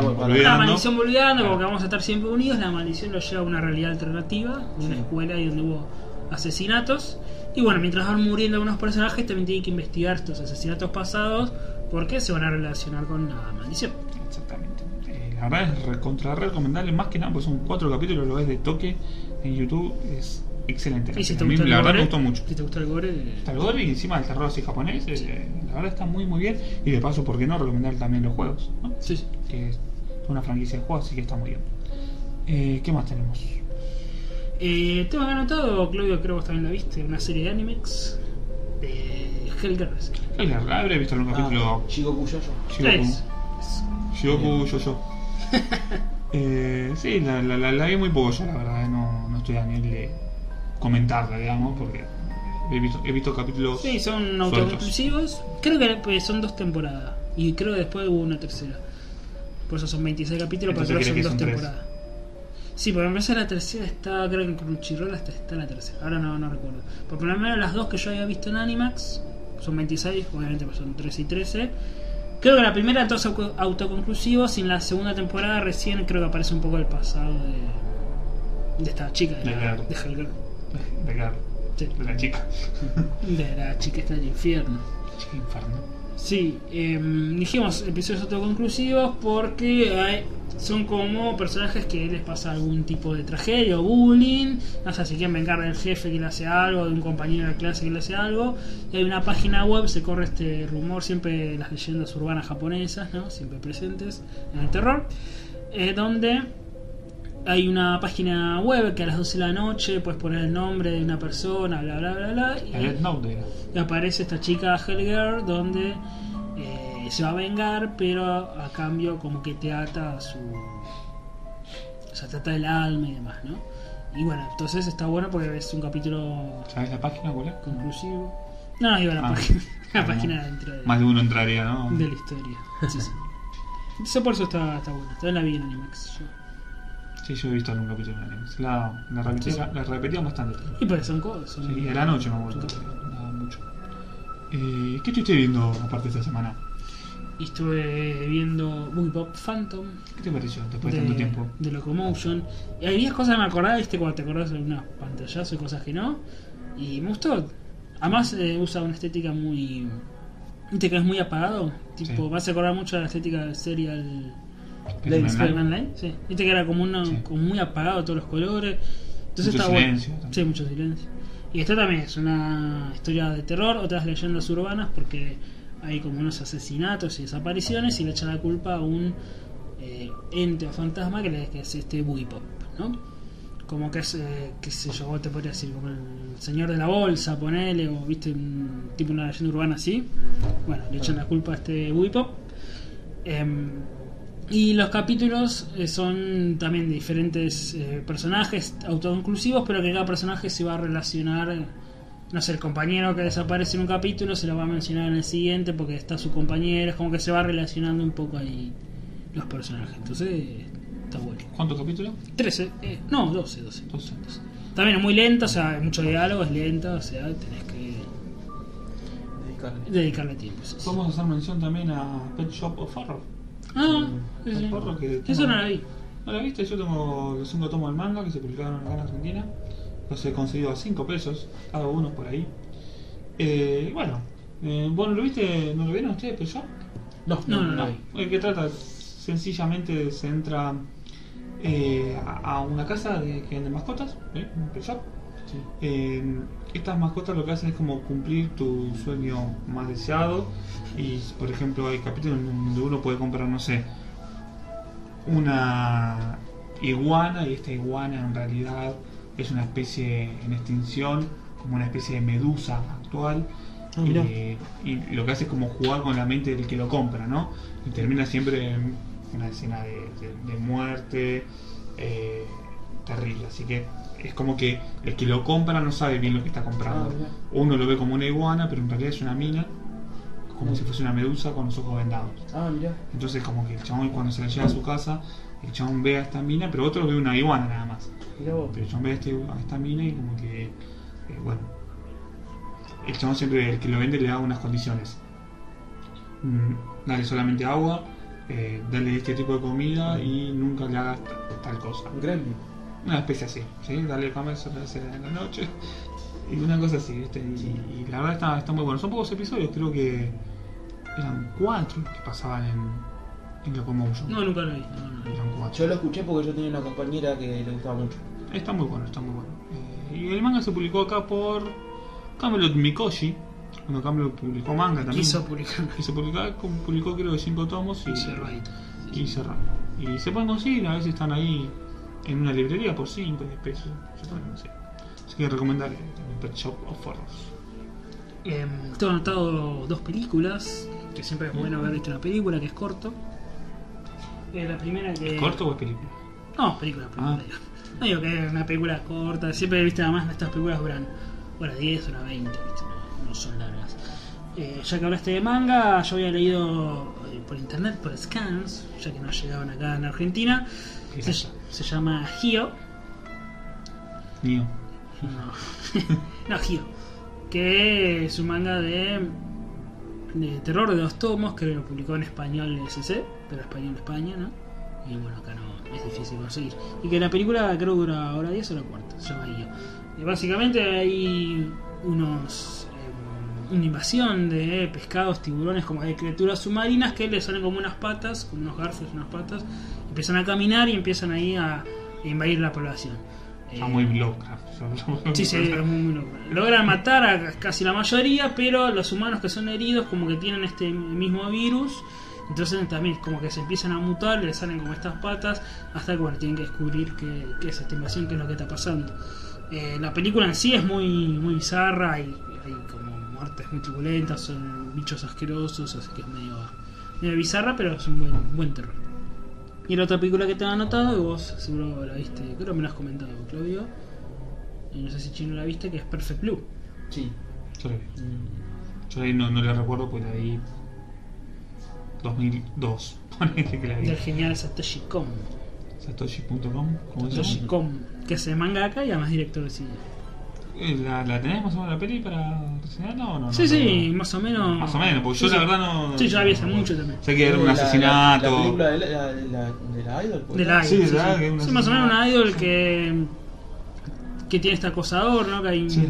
[SPEAKER 3] la maldición boludeando, como que vamos a estar siempre unidos, la maldición lo lleva a una realidad alternativa, de una
[SPEAKER 2] Sí.
[SPEAKER 3] escuela y donde hubo asesinatos. Y bueno, mientras van muriendo algunos personajes, también tienen que investigar estos asesinatos pasados porque se van a relacionar con la maldición.
[SPEAKER 1] Exactamente. Eh, la verdad es recontra recomendable, más que nada, pues son cuatro capítulos, lo ves de toque en YouTube, es excelente.
[SPEAKER 3] Y si te
[SPEAKER 1] a mí
[SPEAKER 3] gusta el
[SPEAKER 1] la verdad
[SPEAKER 3] gore,
[SPEAKER 1] me gustó mucho.
[SPEAKER 3] Si te gusta el gore, eh,
[SPEAKER 1] Está el gore y encima el terror así japonés, eh, la verdad está muy muy bien. Y de paso, ¿por qué no recomendar también los juegos? ¿no?
[SPEAKER 3] sí, sí.
[SPEAKER 1] Que es una franquicia de juegos, así que está muy bien. Eh, ¿Qué más tenemos?
[SPEAKER 3] Eh, tema que anotado, Claudio, creo que vos también la viste, una serie de animex de Hellgirls.
[SPEAKER 1] El habré visto algún capítulo.
[SPEAKER 2] Ah, Shigoku Yoyo.
[SPEAKER 1] Shigoku. Shigoku Yo-Yo. Eh, sí, la, la, la- la vi muy poco yo, la verdad. eh, No, no estoy a nivel de comentarla, digamos, porque he visto, he visto capítulos.
[SPEAKER 3] Sí, son autoconclusivos. Creo que pues, son dos temporadas. Y creo que después hubo una tercera. Por eso son 26 capítulos, pero creo que son dos temporadas. Sí, por lo menos la tercera está, creo que en Crunchyroll hasta está la tercera. Ahora no, no recuerdo. Por lo menos las dos que yo había visto en Animax son 26, obviamente pues son 13 y 13. Creo que la primera todos auto- autoconclusivos y en la segunda temporada recién creo que aparece un poco el pasado de, de esta chica, de,
[SPEAKER 1] De
[SPEAKER 3] la, de.
[SPEAKER 1] De, la,
[SPEAKER 3] Sí,
[SPEAKER 1] de la chica.
[SPEAKER 3] de la chica esta del infierno.
[SPEAKER 1] Chica inferno.
[SPEAKER 3] Sí, eh, dijimos episodios autoconclusivos porque hay- son como personajes que les pasa algún tipo de tragedia o bullying, no sé si quieren vengar del jefe que le hace algo, de un compañero de clase que le hace algo, hay una página web, se corre este rumor, siempre las leyendas urbanas japonesas, ¿no? siempre presentes en el terror, eh, donde hay una página web que a las 12 de la noche puedes poner el nombre de una persona, bla bla bla bla, y- aparece esta chica Hellgirl donde eh, se va a vengar, pero a cambio como que te ata a su... O sea, te ata el alma y demás, ¿no? Y bueno, entonces está bueno porque es un capítulo
[SPEAKER 1] ¿Sabes la página cuál es?
[SPEAKER 3] conclusivo. No, iba a la
[SPEAKER 1] Ah.
[SPEAKER 3] página, la
[SPEAKER 1] Ah,
[SPEAKER 3] página dentro de,
[SPEAKER 1] Más de uno entraría, ¿no?
[SPEAKER 3] de la historia. Sí, sí. Entonces por eso está, está bueno. También la vi en Animax. yo.
[SPEAKER 1] Sí, yo he visto algún capítulo de anime. La, la, repetía, la repetía bastante.
[SPEAKER 3] Y pues son cosas. Son...
[SPEAKER 1] Sí, a la noche me acuerdo. Mucho. Eh, ¿Qué estuviste viendo aparte esta semana?
[SPEAKER 3] Y estuve viendo Boogie Pop Phantom.
[SPEAKER 1] ¿Qué te pareció después de, tanto tiempo?
[SPEAKER 3] de Locomotion. Y había cosas que me acordaba, viste, cuando te acordás de unos pantallazos y cosas que no. Y me gustó. Además, eh, usa una estética muy. Viste que es muy apagado. Tipo,
[SPEAKER 1] Sí.
[SPEAKER 3] vas a acordar mucho de la estética del serial
[SPEAKER 1] Spider-Man. Live.
[SPEAKER 3] Sí. Viste que era como, una,
[SPEAKER 1] Sí.
[SPEAKER 3] como muy apagado todos los colores. Entonces
[SPEAKER 1] Mucho
[SPEAKER 3] está
[SPEAKER 1] silencio
[SPEAKER 3] bueno. Sí, mucho silencio. Y esta también es una historia de terror, otras leyendas urbanas, porque hay como unos asesinatos y desapariciones y le echan la culpa a un eh, ente o fantasma que, le- que es este Boogie Pop, ¿no? como que es, eh, qué sé yo, vos te podría decir, como el señor de la bolsa, ponele, o viste, un, tipo una leyenda urbana así. Bueno, le echan la culpa a este Wipop. Em, y los capítulos eh, son también de diferentes eh, personajes autoinclusivos, pero que cada personaje se va a relacionar. No sé, el compañero que desaparece en un capítulo se lo va a mencionar en el siguiente porque está su compañero. Es como que se va relacionando un poco ahí los personajes. Entonces, está bueno.
[SPEAKER 1] ¿Cuántos capítulos?
[SPEAKER 3] 13, eh, no, 12, 12.
[SPEAKER 1] 12.
[SPEAKER 3] También es muy lento, o sea, hay mucho diálogo, es lento, o sea, tenés que
[SPEAKER 2] Dedicarle.
[SPEAKER 3] dedicarle tiempo. sí.
[SPEAKER 1] Podemos hacer mención también a Pet Shop of Horror.
[SPEAKER 3] Ah, sí.
[SPEAKER 1] Que
[SPEAKER 3] Eso no la vi.
[SPEAKER 1] ¿No la viste? Yo tengo los cinco tomos del manga que se publicaron acá en Argentina. Los he conseguido a 5 pesos, cada uno por ahí. Eh, bueno, eh, ¿vos no lo viste? ¿No lo vieron ustedes, Pet Shop?
[SPEAKER 2] No,
[SPEAKER 3] No,
[SPEAKER 2] no,
[SPEAKER 3] no,
[SPEAKER 2] no.
[SPEAKER 3] no.
[SPEAKER 1] El que trata, sencillamente se entra eh, a a una casa de, que vende mascotas, ¿eh? un pet shop.
[SPEAKER 2] Sí.
[SPEAKER 1] Eh, estas mascotas lo que hacen es como cumplir tu sueño más deseado. Y por ejemplo, hay capítulos donde uno puede comprar, no sé, una iguana. Y esta iguana en realidad es una especie en extinción, como una especie de medusa actual.
[SPEAKER 2] Ah.
[SPEAKER 1] Eh, y lo que hace es como jugar con la mente del que lo compra, ¿no? Y termina siempre en una escena de, de- de muerte eh, terrible. Así que es como que el que lo compra no sabe bien lo que está comprando.
[SPEAKER 2] Ah.
[SPEAKER 1] Uno lo ve como una iguana, pero en realidad es una mina, como
[SPEAKER 2] Mm.
[SPEAKER 1] si fuese una medusa con los ojos vendados.
[SPEAKER 2] Ah, mirá.
[SPEAKER 1] Entonces como que el chabón cuando se la lleva a su casa, el chabón ve a esta mina, pero otro ve una iguana nada más. Pero el chabón ve a, este- a esta mina y como que, eh, bueno, el chabón siempre, el que lo vende, le da unas condiciones. Mm, dale solamente agua, eh, dale este tipo de comida y nunca le hagas ta- tal cosa.
[SPEAKER 2] Gremlin.
[SPEAKER 1] Una especie así, ¿sí? Dale de comer a las de la noche. Y una cosa así, ¿viste? Y, y la verdad está, está muy bueno. Son pocos episodios, creo que eran cuatro que pasaban en, en Locomotion.
[SPEAKER 3] No, nunca lo vi. No, no, no.
[SPEAKER 1] Eran cuatro.
[SPEAKER 2] Yo lo escuché porque yo tenía una compañera que le gustaba mucho.
[SPEAKER 1] Está muy bueno, está muy bueno. Eh, y el manga se publicó acá por Camelot Mikoshi. Bueno, Camelot publicó manga también.
[SPEAKER 3] Quiso publicar
[SPEAKER 1] Y se publicó, publicó creo que cinco tomos y, y cerrado. Y se pueden conseguir, a veces están ahí en una librería por 5, 10 pesos. Se pueden conseguir. Así que recomendar Pet Shop of Horrors.
[SPEAKER 3] Eh, tengo anotado dos películas, que siempre es bueno haber visto una película, que es corto. Eh, la primera que...
[SPEAKER 1] ¿Es corto o es película?
[SPEAKER 3] No, película, película.
[SPEAKER 1] Ah.
[SPEAKER 3] digo. No digo que es una película corta, siempre viste además estas películas duran hora 10, hora 20, ¿viste? No, son largas. Eh, ya que hablaste de manga, yo había leído eh, por internet, por scans, ya que no llegaban acá en Argentina. Se. Se llama Hio.
[SPEAKER 1] Mío.
[SPEAKER 3] No, no Hio. Que es un manga de, de terror de dos tomos, que lo publicó en español el SC, pero español España, ¿no? Y bueno, acá no es difícil conseguir. Y que la película creo que dura hora 10 o hora cuarto, se llama Hio. Y básicamente hay unos eh, una invasión de pescados, tiburones, como de criaturas submarinas que le salen como unas patas, como unos garfios, unas patas, empiezan a caminar y empiezan ahí a invadir la población. Eh,
[SPEAKER 1] muy Lovecraft.
[SPEAKER 3] Sí, sí, es muy, muy. Logran matar a casi la mayoría, pero los humanos que son heridos como que tienen este mismo virus. Entonces también como que se empiezan a mutar, les salen como estas patas, hasta que bueno, tienen que descubrir qué, qué es esta invasión, qué es lo que está pasando. Eh, la película en sí es muy, muy bizarra, hay, hay como muertes muy truculentas, son bichos asquerosos, así que es medio, medio bizarra, pero es un buen, buen terror. Y la otra película que te han anotado, y vos seguro la viste, creo que me la has comentado, Claudio. Y no sé si Chino la viste, que es Perfect Blue.
[SPEAKER 2] Sí.
[SPEAKER 1] Yo la vi.
[SPEAKER 2] Mm,
[SPEAKER 1] Yo ahí no, no la recuerdo porque la vi 2002. Ponele que la vi.
[SPEAKER 3] Del genial.
[SPEAKER 1] Satoshi.com. ¿Cómo se
[SPEAKER 3] Satoshi
[SPEAKER 1] llama?
[SPEAKER 3] Kon, que es mangaka y además director de cine.
[SPEAKER 1] Eh, ¿La, ¿La tenés más o menos la peli para reseñarla o no? no
[SPEAKER 3] sí, sí,
[SPEAKER 1] no.
[SPEAKER 3] más o menos.
[SPEAKER 1] Más o menos, porque
[SPEAKER 3] Sí,
[SPEAKER 1] yo la verdad no.
[SPEAKER 3] Sí, yo la vi hace mucho también.
[SPEAKER 1] Sé que era un
[SPEAKER 2] la-
[SPEAKER 1] asesinato.
[SPEAKER 2] La, película de la, de la, de la Idol.
[SPEAKER 3] idol.
[SPEAKER 1] Sí,
[SPEAKER 3] Sí,
[SPEAKER 1] ¿verdad?
[SPEAKER 3] sí.
[SPEAKER 1] Que
[SPEAKER 3] más o menos un
[SPEAKER 1] asesinato.
[SPEAKER 3] idol que. que tiene este acosador, ¿no? Que hay un-
[SPEAKER 1] Sí.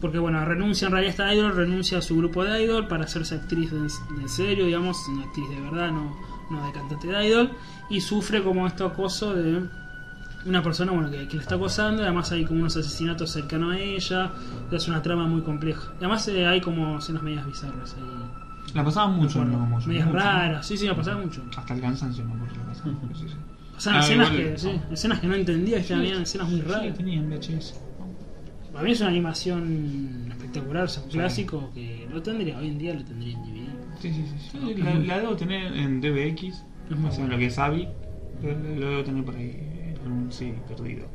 [SPEAKER 3] Porque bueno, renuncia en realidad a esta idol, renuncia a su grupo de idol para hacerse actriz de, de serio, digamos, una actriz de verdad, no, no de cantante de idol, y sufre como este acoso de una persona bueno que, que le está acosando, y además hay como unos asesinatos cercanos a ella, es una trama muy compleja. Y además eh, hay como escenas medias bizarras ahí.
[SPEAKER 1] La pasaban mucho en
[SPEAKER 3] Bueno,
[SPEAKER 1] Locomotion,
[SPEAKER 3] medias
[SPEAKER 1] mucho.
[SPEAKER 3] raras, sí, sí, la pasaba mucho.
[SPEAKER 1] Hasta el cansancio me acuerdo que la pasaban. pero sí, sí.
[SPEAKER 3] Pasaban
[SPEAKER 1] Ah,
[SPEAKER 3] escenas,
[SPEAKER 1] igual-
[SPEAKER 3] que, sí, escenas que no entendía, habían escenas muy
[SPEAKER 1] Sí,
[SPEAKER 3] raras.
[SPEAKER 1] tenían VHS.
[SPEAKER 3] Para mí es una animación espectacular, es un clásico que lo tendría, hoy en día lo tendría en DVD.
[SPEAKER 1] Sí, sí, sí. la, la debo tener en DBX,
[SPEAKER 3] Es muy
[SPEAKER 1] o lo que es AVI. Lo, lo debo tener por ahí un CD perdido.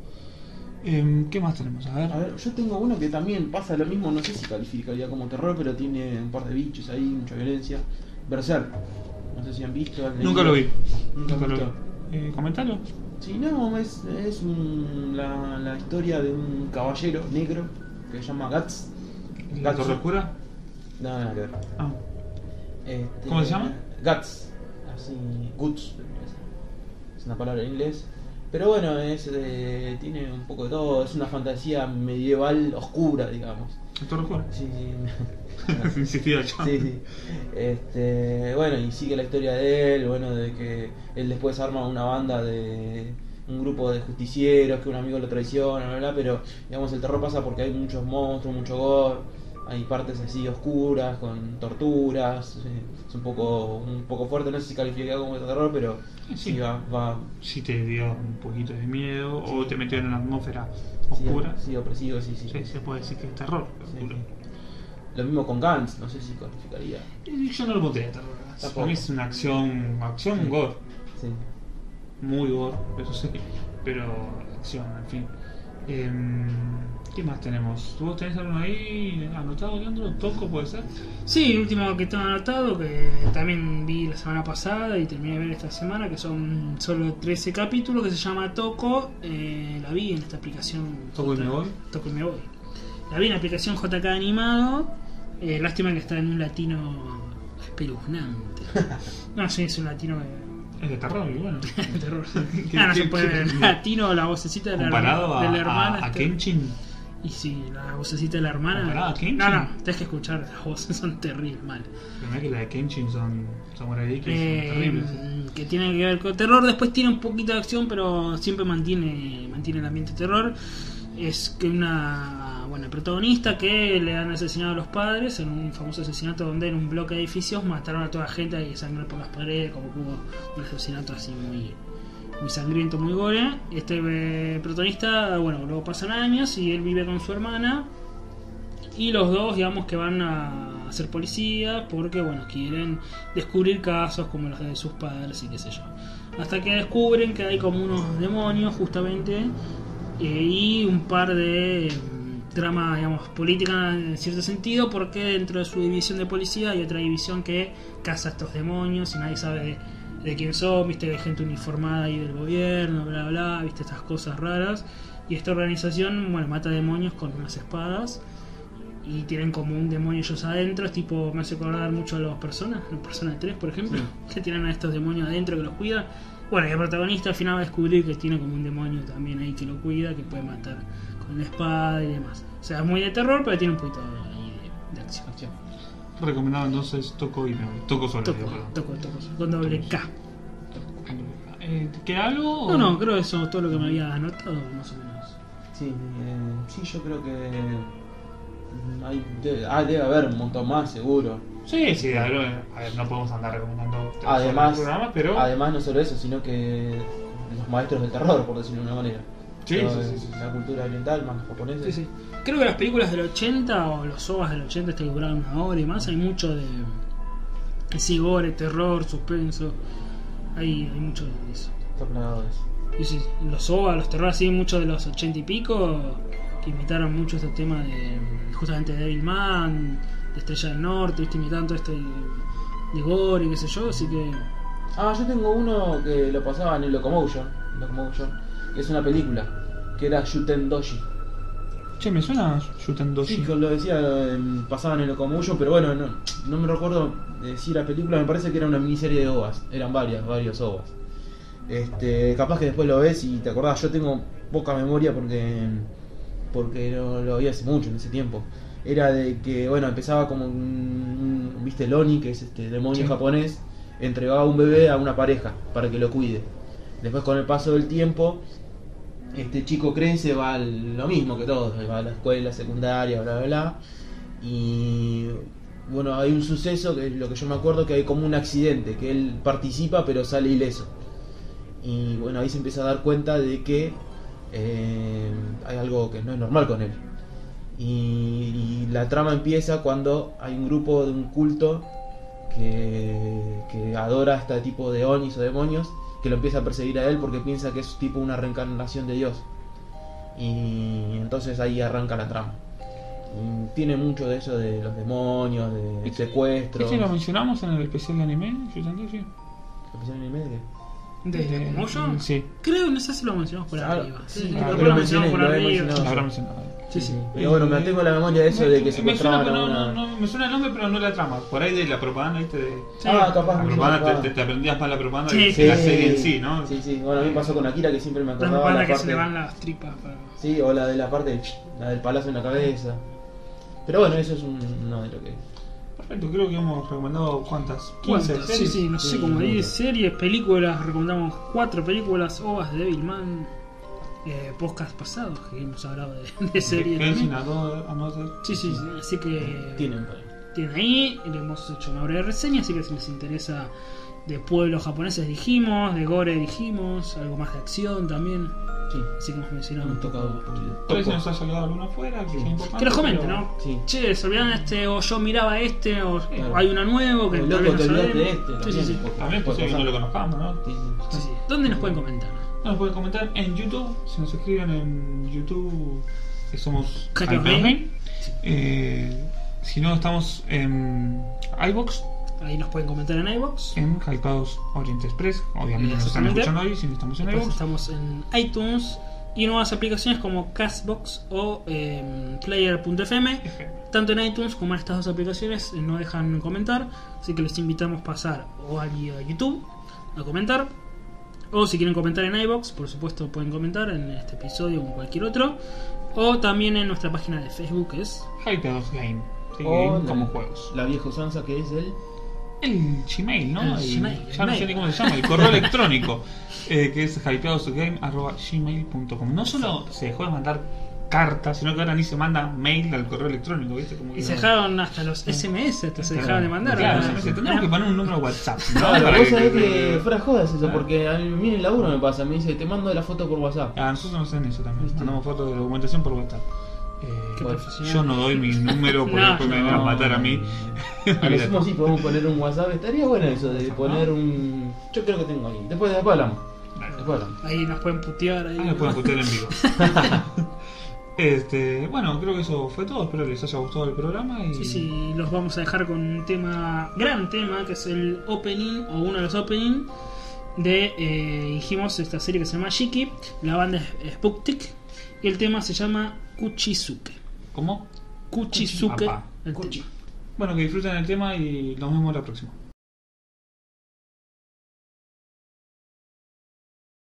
[SPEAKER 1] Em, ¿Qué más tenemos? A ver.
[SPEAKER 2] A ver, yo tengo uno que también pasa lo mismo, no sé si calificaría como terror, pero tiene un par de bichos ahí, mucha violencia. Berserk. No sé si han visto. han
[SPEAKER 1] Nunca lo vi.
[SPEAKER 2] Nunca
[SPEAKER 1] lo vi. Eh, comentalo.
[SPEAKER 2] Sí, no, es, es un- la, la historia de un caballero negro que se llama Guts.
[SPEAKER 1] ¿La. Torre Oscura?
[SPEAKER 2] No, nada que ver.
[SPEAKER 1] Ah,
[SPEAKER 2] Este,
[SPEAKER 1] ¿Cómo se llama?
[SPEAKER 2] Guts. Así, Guts. Es una palabra en inglés. Pero bueno, es de- tiene un poco de todo. Es una fantasía medieval oscura, digamos.
[SPEAKER 1] ¿la Torre Oscura?
[SPEAKER 2] Sí, sí.
[SPEAKER 1] Insistía yo.
[SPEAKER 2] Sí, sí. Este, bueno, y sigue la historia de él, bueno, de que él después arma una banda de un grupo de justicieros, que un amigo lo traiciona, bla, bla, pero digamos el terror pasa porque hay muchos monstruos, mucho gore, hay partes así oscuras, con torturas, es un poco un poco fuerte, no sé si califica como terror, pero
[SPEAKER 1] Sí.
[SPEAKER 2] sí, va, va
[SPEAKER 1] Si te dio un poquito de miedo o
[SPEAKER 2] Sí.
[SPEAKER 1] te metió en una atmósfera
[SPEAKER 2] sí,
[SPEAKER 1] oscura,
[SPEAKER 2] sí, opresivo, sí, sí.
[SPEAKER 1] sí, se puede decir que es terror.
[SPEAKER 2] Sí, sí. Lo mismo con Gantz, no sé si calificaría.
[SPEAKER 1] Yo no lo pondría terror. Para mí es una acción, acción
[SPEAKER 2] Sí.
[SPEAKER 1] gore.
[SPEAKER 2] Sí.
[SPEAKER 1] Muy gore, eso sí. Pero acción, en fin. Em, ¿Qué más tenemos? ¿Vos tenés algo ahí anotado, Leandro? ¿Toco puede ser?
[SPEAKER 3] Sí, el último que tengo anotado, que también vi la semana pasada y terminé de ver esta semana, que son solo 13 capítulos, que se llama Toco. eh, la vi en esta aplicación.
[SPEAKER 1] ¿Toco y me voy?
[SPEAKER 3] Toco y me voy. La vi en la aplicación JK Animado. eh, lástima que está en un latino espeluznante. No, sí, es un latino que-
[SPEAKER 1] Es de terror, y bueno.
[SPEAKER 3] de terror.
[SPEAKER 1] ¿Qué-
[SPEAKER 3] Ah, no se puede ver en latino, la vocecita de la, de hermana.
[SPEAKER 1] a, a Kenshin,
[SPEAKER 3] Y sí, la vocecita de la hermana.
[SPEAKER 1] ¿Comparado a Kenshin?
[SPEAKER 3] No, no, tenés que escuchar, las voces son terribles, mal.
[SPEAKER 1] primero que la de Kenshin son Samurai X, son
[SPEAKER 3] Eh,
[SPEAKER 1] terribles.
[SPEAKER 3] que tiene que ver con terror. Después tiene un poquito de acción, pero siempre mantiene, mantiene el ambiente de terror. Es que una bueno, el protagonista que le han asesinado a los padres en un famoso asesinato donde en un bloque de edificios mataron a toda la gente y sangre por las paredes, como que hubo un asesinato así muy, muy sangriento, muy gore. Este eh, protagonista, bueno, luego pasan años y él vive con su hermana y los dos, digamos, que van a ser policías porque, bueno, quieren descubrir casos como los de sus padres y qué sé yo. Hasta que descubren que hay como unos demonios, justamente, eh, y un par de mm, trama, digamos, política en cierto sentido, porque dentro de su división de policía hay otra división que caza a estos demonios y nadie sabe de, de quién son, viste, de gente uniformada ahí del gobierno, bla, bla, viste, estas cosas raras. Y esta organización, bueno, mata demonios con unas espadas y tienen como un demonio ellos adentro, es tipo, me hace acordar mucho a las personas, en Persona 3 por ejemplo, que tienen a estos demonios adentro que los cuidan. Bueno, y el protagonista al final va a descubrir que tiene como un demonio también ahí que lo cuida, que puede matar con la espada y demás. O sea, es muy de terror, pero tiene un poquito ahí de, de acción.
[SPEAKER 1] Recomendado entonces Toco y me voy. Toco solo.
[SPEAKER 3] Toco, toco, toco, con doble K.
[SPEAKER 1] Eh, ¿Queda algo?
[SPEAKER 3] No,
[SPEAKER 1] o-
[SPEAKER 3] no, creo que eso es todo lo que me había anotado, más o menos.
[SPEAKER 2] Sí, eh, sí, yo creo que mm, hay, debe, ah, debe haber un montón más, seguro.
[SPEAKER 1] Sí, sí, a ver, a ver, no podemos andar recomendando
[SPEAKER 2] Además,
[SPEAKER 1] programas, pero
[SPEAKER 2] además no solo eso, sino que los maestros del terror, por decirlo de una manera.
[SPEAKER 1] Sí,
[SPEAKER 2] Pero,
[SPEAKER 1] sí, sí, sí.
[SPEAKER 2] La cultura oriental, más los japoneses.
[SPEAKER 3] Sí, sí. Creo que las películas del 80 o los OVAs del 80 este que duraban una hora y más, hay mucho de. Sí, gore, terror, suspenso. Hay, hay mucho de eso. Y sí, los OVA, los terror así, muchos de los 80 y pico, que imitaron mucho este tema de. justamente de Devilman, de Estrella del Norte, ¿viste? imitando esto de, de gore y qué sé yo, así que.
[SPEAKER 2] Ah, yo tengo uno que lo pasaba en el Locomotion, Locomotion que es una película, que era Shuten Doshi.
[SPEAKER 1] Che, me suena Shuten Doshi.
[SPEAKER 2] Sí, lo decía, en- pasaban en Locomotion, pero bueno, no, no me recuerdo si era película, me parece que era una miniserie de OVAs, eran varias, varios OVAs. Este, capaz que después lo ves y te acordás, yo tengo poca memoria porque porque no lo vi hace mucho en ese tiempo. Era de que, bueno, empezaba como un, un- viste, Loni, que es este demonio
[SPEAKER 1] Sí.
[SPEAKER 2] japonés, entregaba un bebé a una pareja para que lo cuide. Después con el paso del tiempo, este chico crece, va a lo mismo que todos, va a la escuela secundaria, bla, bla, bla. Y bueno, hay un suceso, que es lo que yo me acuerdo, que hay como un accidente, que él participa pero sale ileso. Y bueno, ahí se empieza a dar cuenta de que eh, hay algo que no es normal con él. Y, la trama empieza cuando hay un grupo de un culto que, que adora a este tipo de onis o demonios que lo empieza a perseguir a él porque piensa que es tipo una reencarnación de Dios. Y entonces ahí arranca la trama. Y tiene mucho de eso de los demonios, de secuestros.
[SPEAKER 1] ¿Este lo mencionamos en el especial de anime? Yo también, sí.
[SPEAKER 2] ¿Especial anime de qué?
[SPEAKER 3] ¿Desde
[SPEAKER 1] Eh,
[SPEAKER 3] Moyo?
[SPEAKER 1] Sí,
[SPEAKER 3] creo, no sé si lo mencionamos por
[SPEAKER 2] Ah,
[SPEAKER 3] arriba.
[SPEAKER 2] sí,
[SPEAKER 3] Sí,
[SPEAKER 2] creo
[SPEAKER 3] creo
[SPEAKER 2] que
[SPEAKER 3] que
[SPEAKER 2] lo
[SPEAKER 3] lo mencionamos por
[SPEAKER 2] lo
[SPEAKER 3] arriba.
[SPEAKER 1] lo habrá mencionado.
[SPEAKER 3] Sí, sí.
[SPEAKER 2] Pero bueno, me tengo la memoria de eso de que
[SPEAKER 1] me
[SPEAKER 2] secuestraban
[SPEAKER 1] suena, pero no,
[SPEAKER 2] una...
[SPEAKER 1] no, no, me suena el nombre, pero no la trama. Por ahí de la propaganda, ¿viste? De,
[SPEAKER 3] Sí.
[SPEAKER 2] Ah, capaz.
[SPEAKER 1] la propaganda, te, te, te aprendías más la propaganda
[SPEAKER 3] Sí.
[SPEAKER 1] que la serie en sí, ¿no?
[SPEAKER 2] Sí, sí. Bueno, a mí me pasó con Akira que siempre me
[SPEAKER 3] La
[SPEAKER 2] acordaba
[SPEAKER 3] propaganda
[SPEAKER 2] la
[SPEAKER 3] que
[SPEAKER 2] parte...
[SPEAKER 3] se le van las tripas. Para...
[SPEAKER 2] Sí, o la de la parte, la del palazo en la cabeza. Pero bueno, eso es un, no de lo que...
[SPEAKER 1] Perfecto, creo que hemos recomendado cuántas. 15
[SPEAKER 3] ¿Cuántas? Sí, sí, no sé,
[SPEAKER 2] Sí,
[SPEAKER 3] como
[SPEAKER 2] muchas.
[SPEAKER 3] 10 series, películas, recomendamos 4 películas, ovas de Devilman, eh, podcast pasados que hemos hablado de, de series. También. Sí, sí, sí, así que
[SPEAKER 2] Tienen
[SPEAKER 3] tienen ahí, le hemos hecho una breve reseña, así que si les interesa de pueblos japoneses dijimos, de gore dijimos, algo más de acción también,
[SPEAKER 2] Sí.
[SPEAKER 3] así que hemos mencionado un
[SPEAKER 2] tocado
[SPEAKER 1] si
[SPEAKER 2] Toco.
[SPEAKER 1] nos ha salido alguno afuera, que
[SPEAKER 2] Sí.
[SPEAKER 1] sea importante.
[SPEAKER 3] Que nos comenten,
[SPEAKER 1] pero-
[SPEAKER 3] ¿no?
[SPEAKER 2] Sí.
[SPEAKER 3] Che, se olvidaron este, o yo miraba este, o
[SPEAKER 2] Claro.
[SPEAKER 3] hay uno nuevo que
[SPEAKER 2] O,
[SPEAKER 3] tal
[SPEAKER 2] loco,
[SPEAKER 3] vez no
[SPEAKER 2] te olvidaste
[SPEAKER 3] sabemos.
[SPEAKER 2] de este.
[SPEAKER 3] Sí, sí, sí.
[SPEAKER 1] También posible que no lo conozcamos, ¿no?
[SPEAKER 2] Sí, sí.
[SPEAKER 3] Sí, sí. ¿Dónde nos pueden comentar?
[SPEAKER 1] Nos pueden comentar en YouTube, si nos escriben en YouTube, que somos.
[SPEAKER 3] Game.
[SPEAKER 1] Eh, si no, estamos en iBox,
[SPEAKER 3] Ahí nos pueden comentar en iBox.
[SPEAKER 1] en Hypeados Orient Express. Obviamente nos están escuchando ahí, si no estamos en iBox.
[SPEAKER 3] estamos en iTunes y nuevas aplicaciones como Castbox o em, Player.fm. Tanto en iTunes como en estas dos aplicaciones eh, no dejan comentar, así que les invitamos a pasar o a YouTube a comentar. O si quieren comentar en iBox, por supuesto pueden comentar en este episodio o en cualquier otro. O también en nuestra página de Facebook que es
[SPEAKER 1] Hypeados Game. Sí,
[SPEAKER 2] O
[SPEAKER 1] game
[SPEAKER 2] la-
[SPEAKER 1] como juegos.
[SPEAKER 2] La vieja usanza que es el...
[SPEAKER 1] El Gmail, ¿no?
[SPEAKER 3] El Gmail,
[SPEAKER 1] ya
[SPEAKER 3] el
[SPEAKER 1] no sé ni cómo se llama, el correo electrónico, eh, que es hypeadosgame.gmail.com. No solo se dejó de mandar cartas, sino que ahora ni se manda mail al correo electrónico, ¿viste? Como que
[SPEAKER 3] y se
[SPEAKER 1] no-
[SPEAKER 3] dejaron hasta los SMS, hasta se dejaron de mandar.
[SPEAKER 1] Claro,
[SPEAKER 3] ¿no?
[SPEAKER 1] tenemos que poner un número de WhatsApp. ¿no?
[SPEAKER 2] Claro,
[SPEAKER 1] Para
[SPEAKER 2] vos
[SPEAKER 1] que-
[SPEAKER 2] sabés que fuera jodas eso,
[SPEAKER 1] Ah.
[SPEAKER 2] porque a mí en el laburo me pasa, me dice, te mando la foto por WhatsApp.
[SPEAKER 1] A nosotros nos hacen eso también.
[SPEAKER 2] ¿Viste?
[SPEAKER 1] Mandamos fotos de documentación por WhatsApp. Eh,
[SPEAKER 2] Bueno,
[SPEAKER 1] yo no doy mi número porque
[SPEAKER 3] No.
[SPEAKER 1] después me van a matar a mí.
[SPEAKER 2] A lo sumo sí podemos poner un WhatsApp, estaría bueno eso de poner un... Yo creo que tengo ahí, después, después hablamos. Después hablamos.
[SPEAKER 3] Ahí nos pueden putear. Ahí,
[SPEAKER 1] Ah, lo pueden putear en vivo. este, bueno, creo que eso fue todo. Espero que les haya gustado el programa. Y...
[SPEAKER 3] Sí, sí, los vamos a dejar con un tema, gran tema, que es el opening o uno de los opening de, eh, dijimos, esta serie que se llama Shiki. La banda es Spooktik y el tema se llama Kuchisuke.
[SPEAKER 1] ¿Cómo?
[SPEAKER 3] Kuchisuke. El
[SPEAKER 2] Kuchi.
[SPEAKER 1] Bueno, que disfruten el tema y nos vemos la próxima.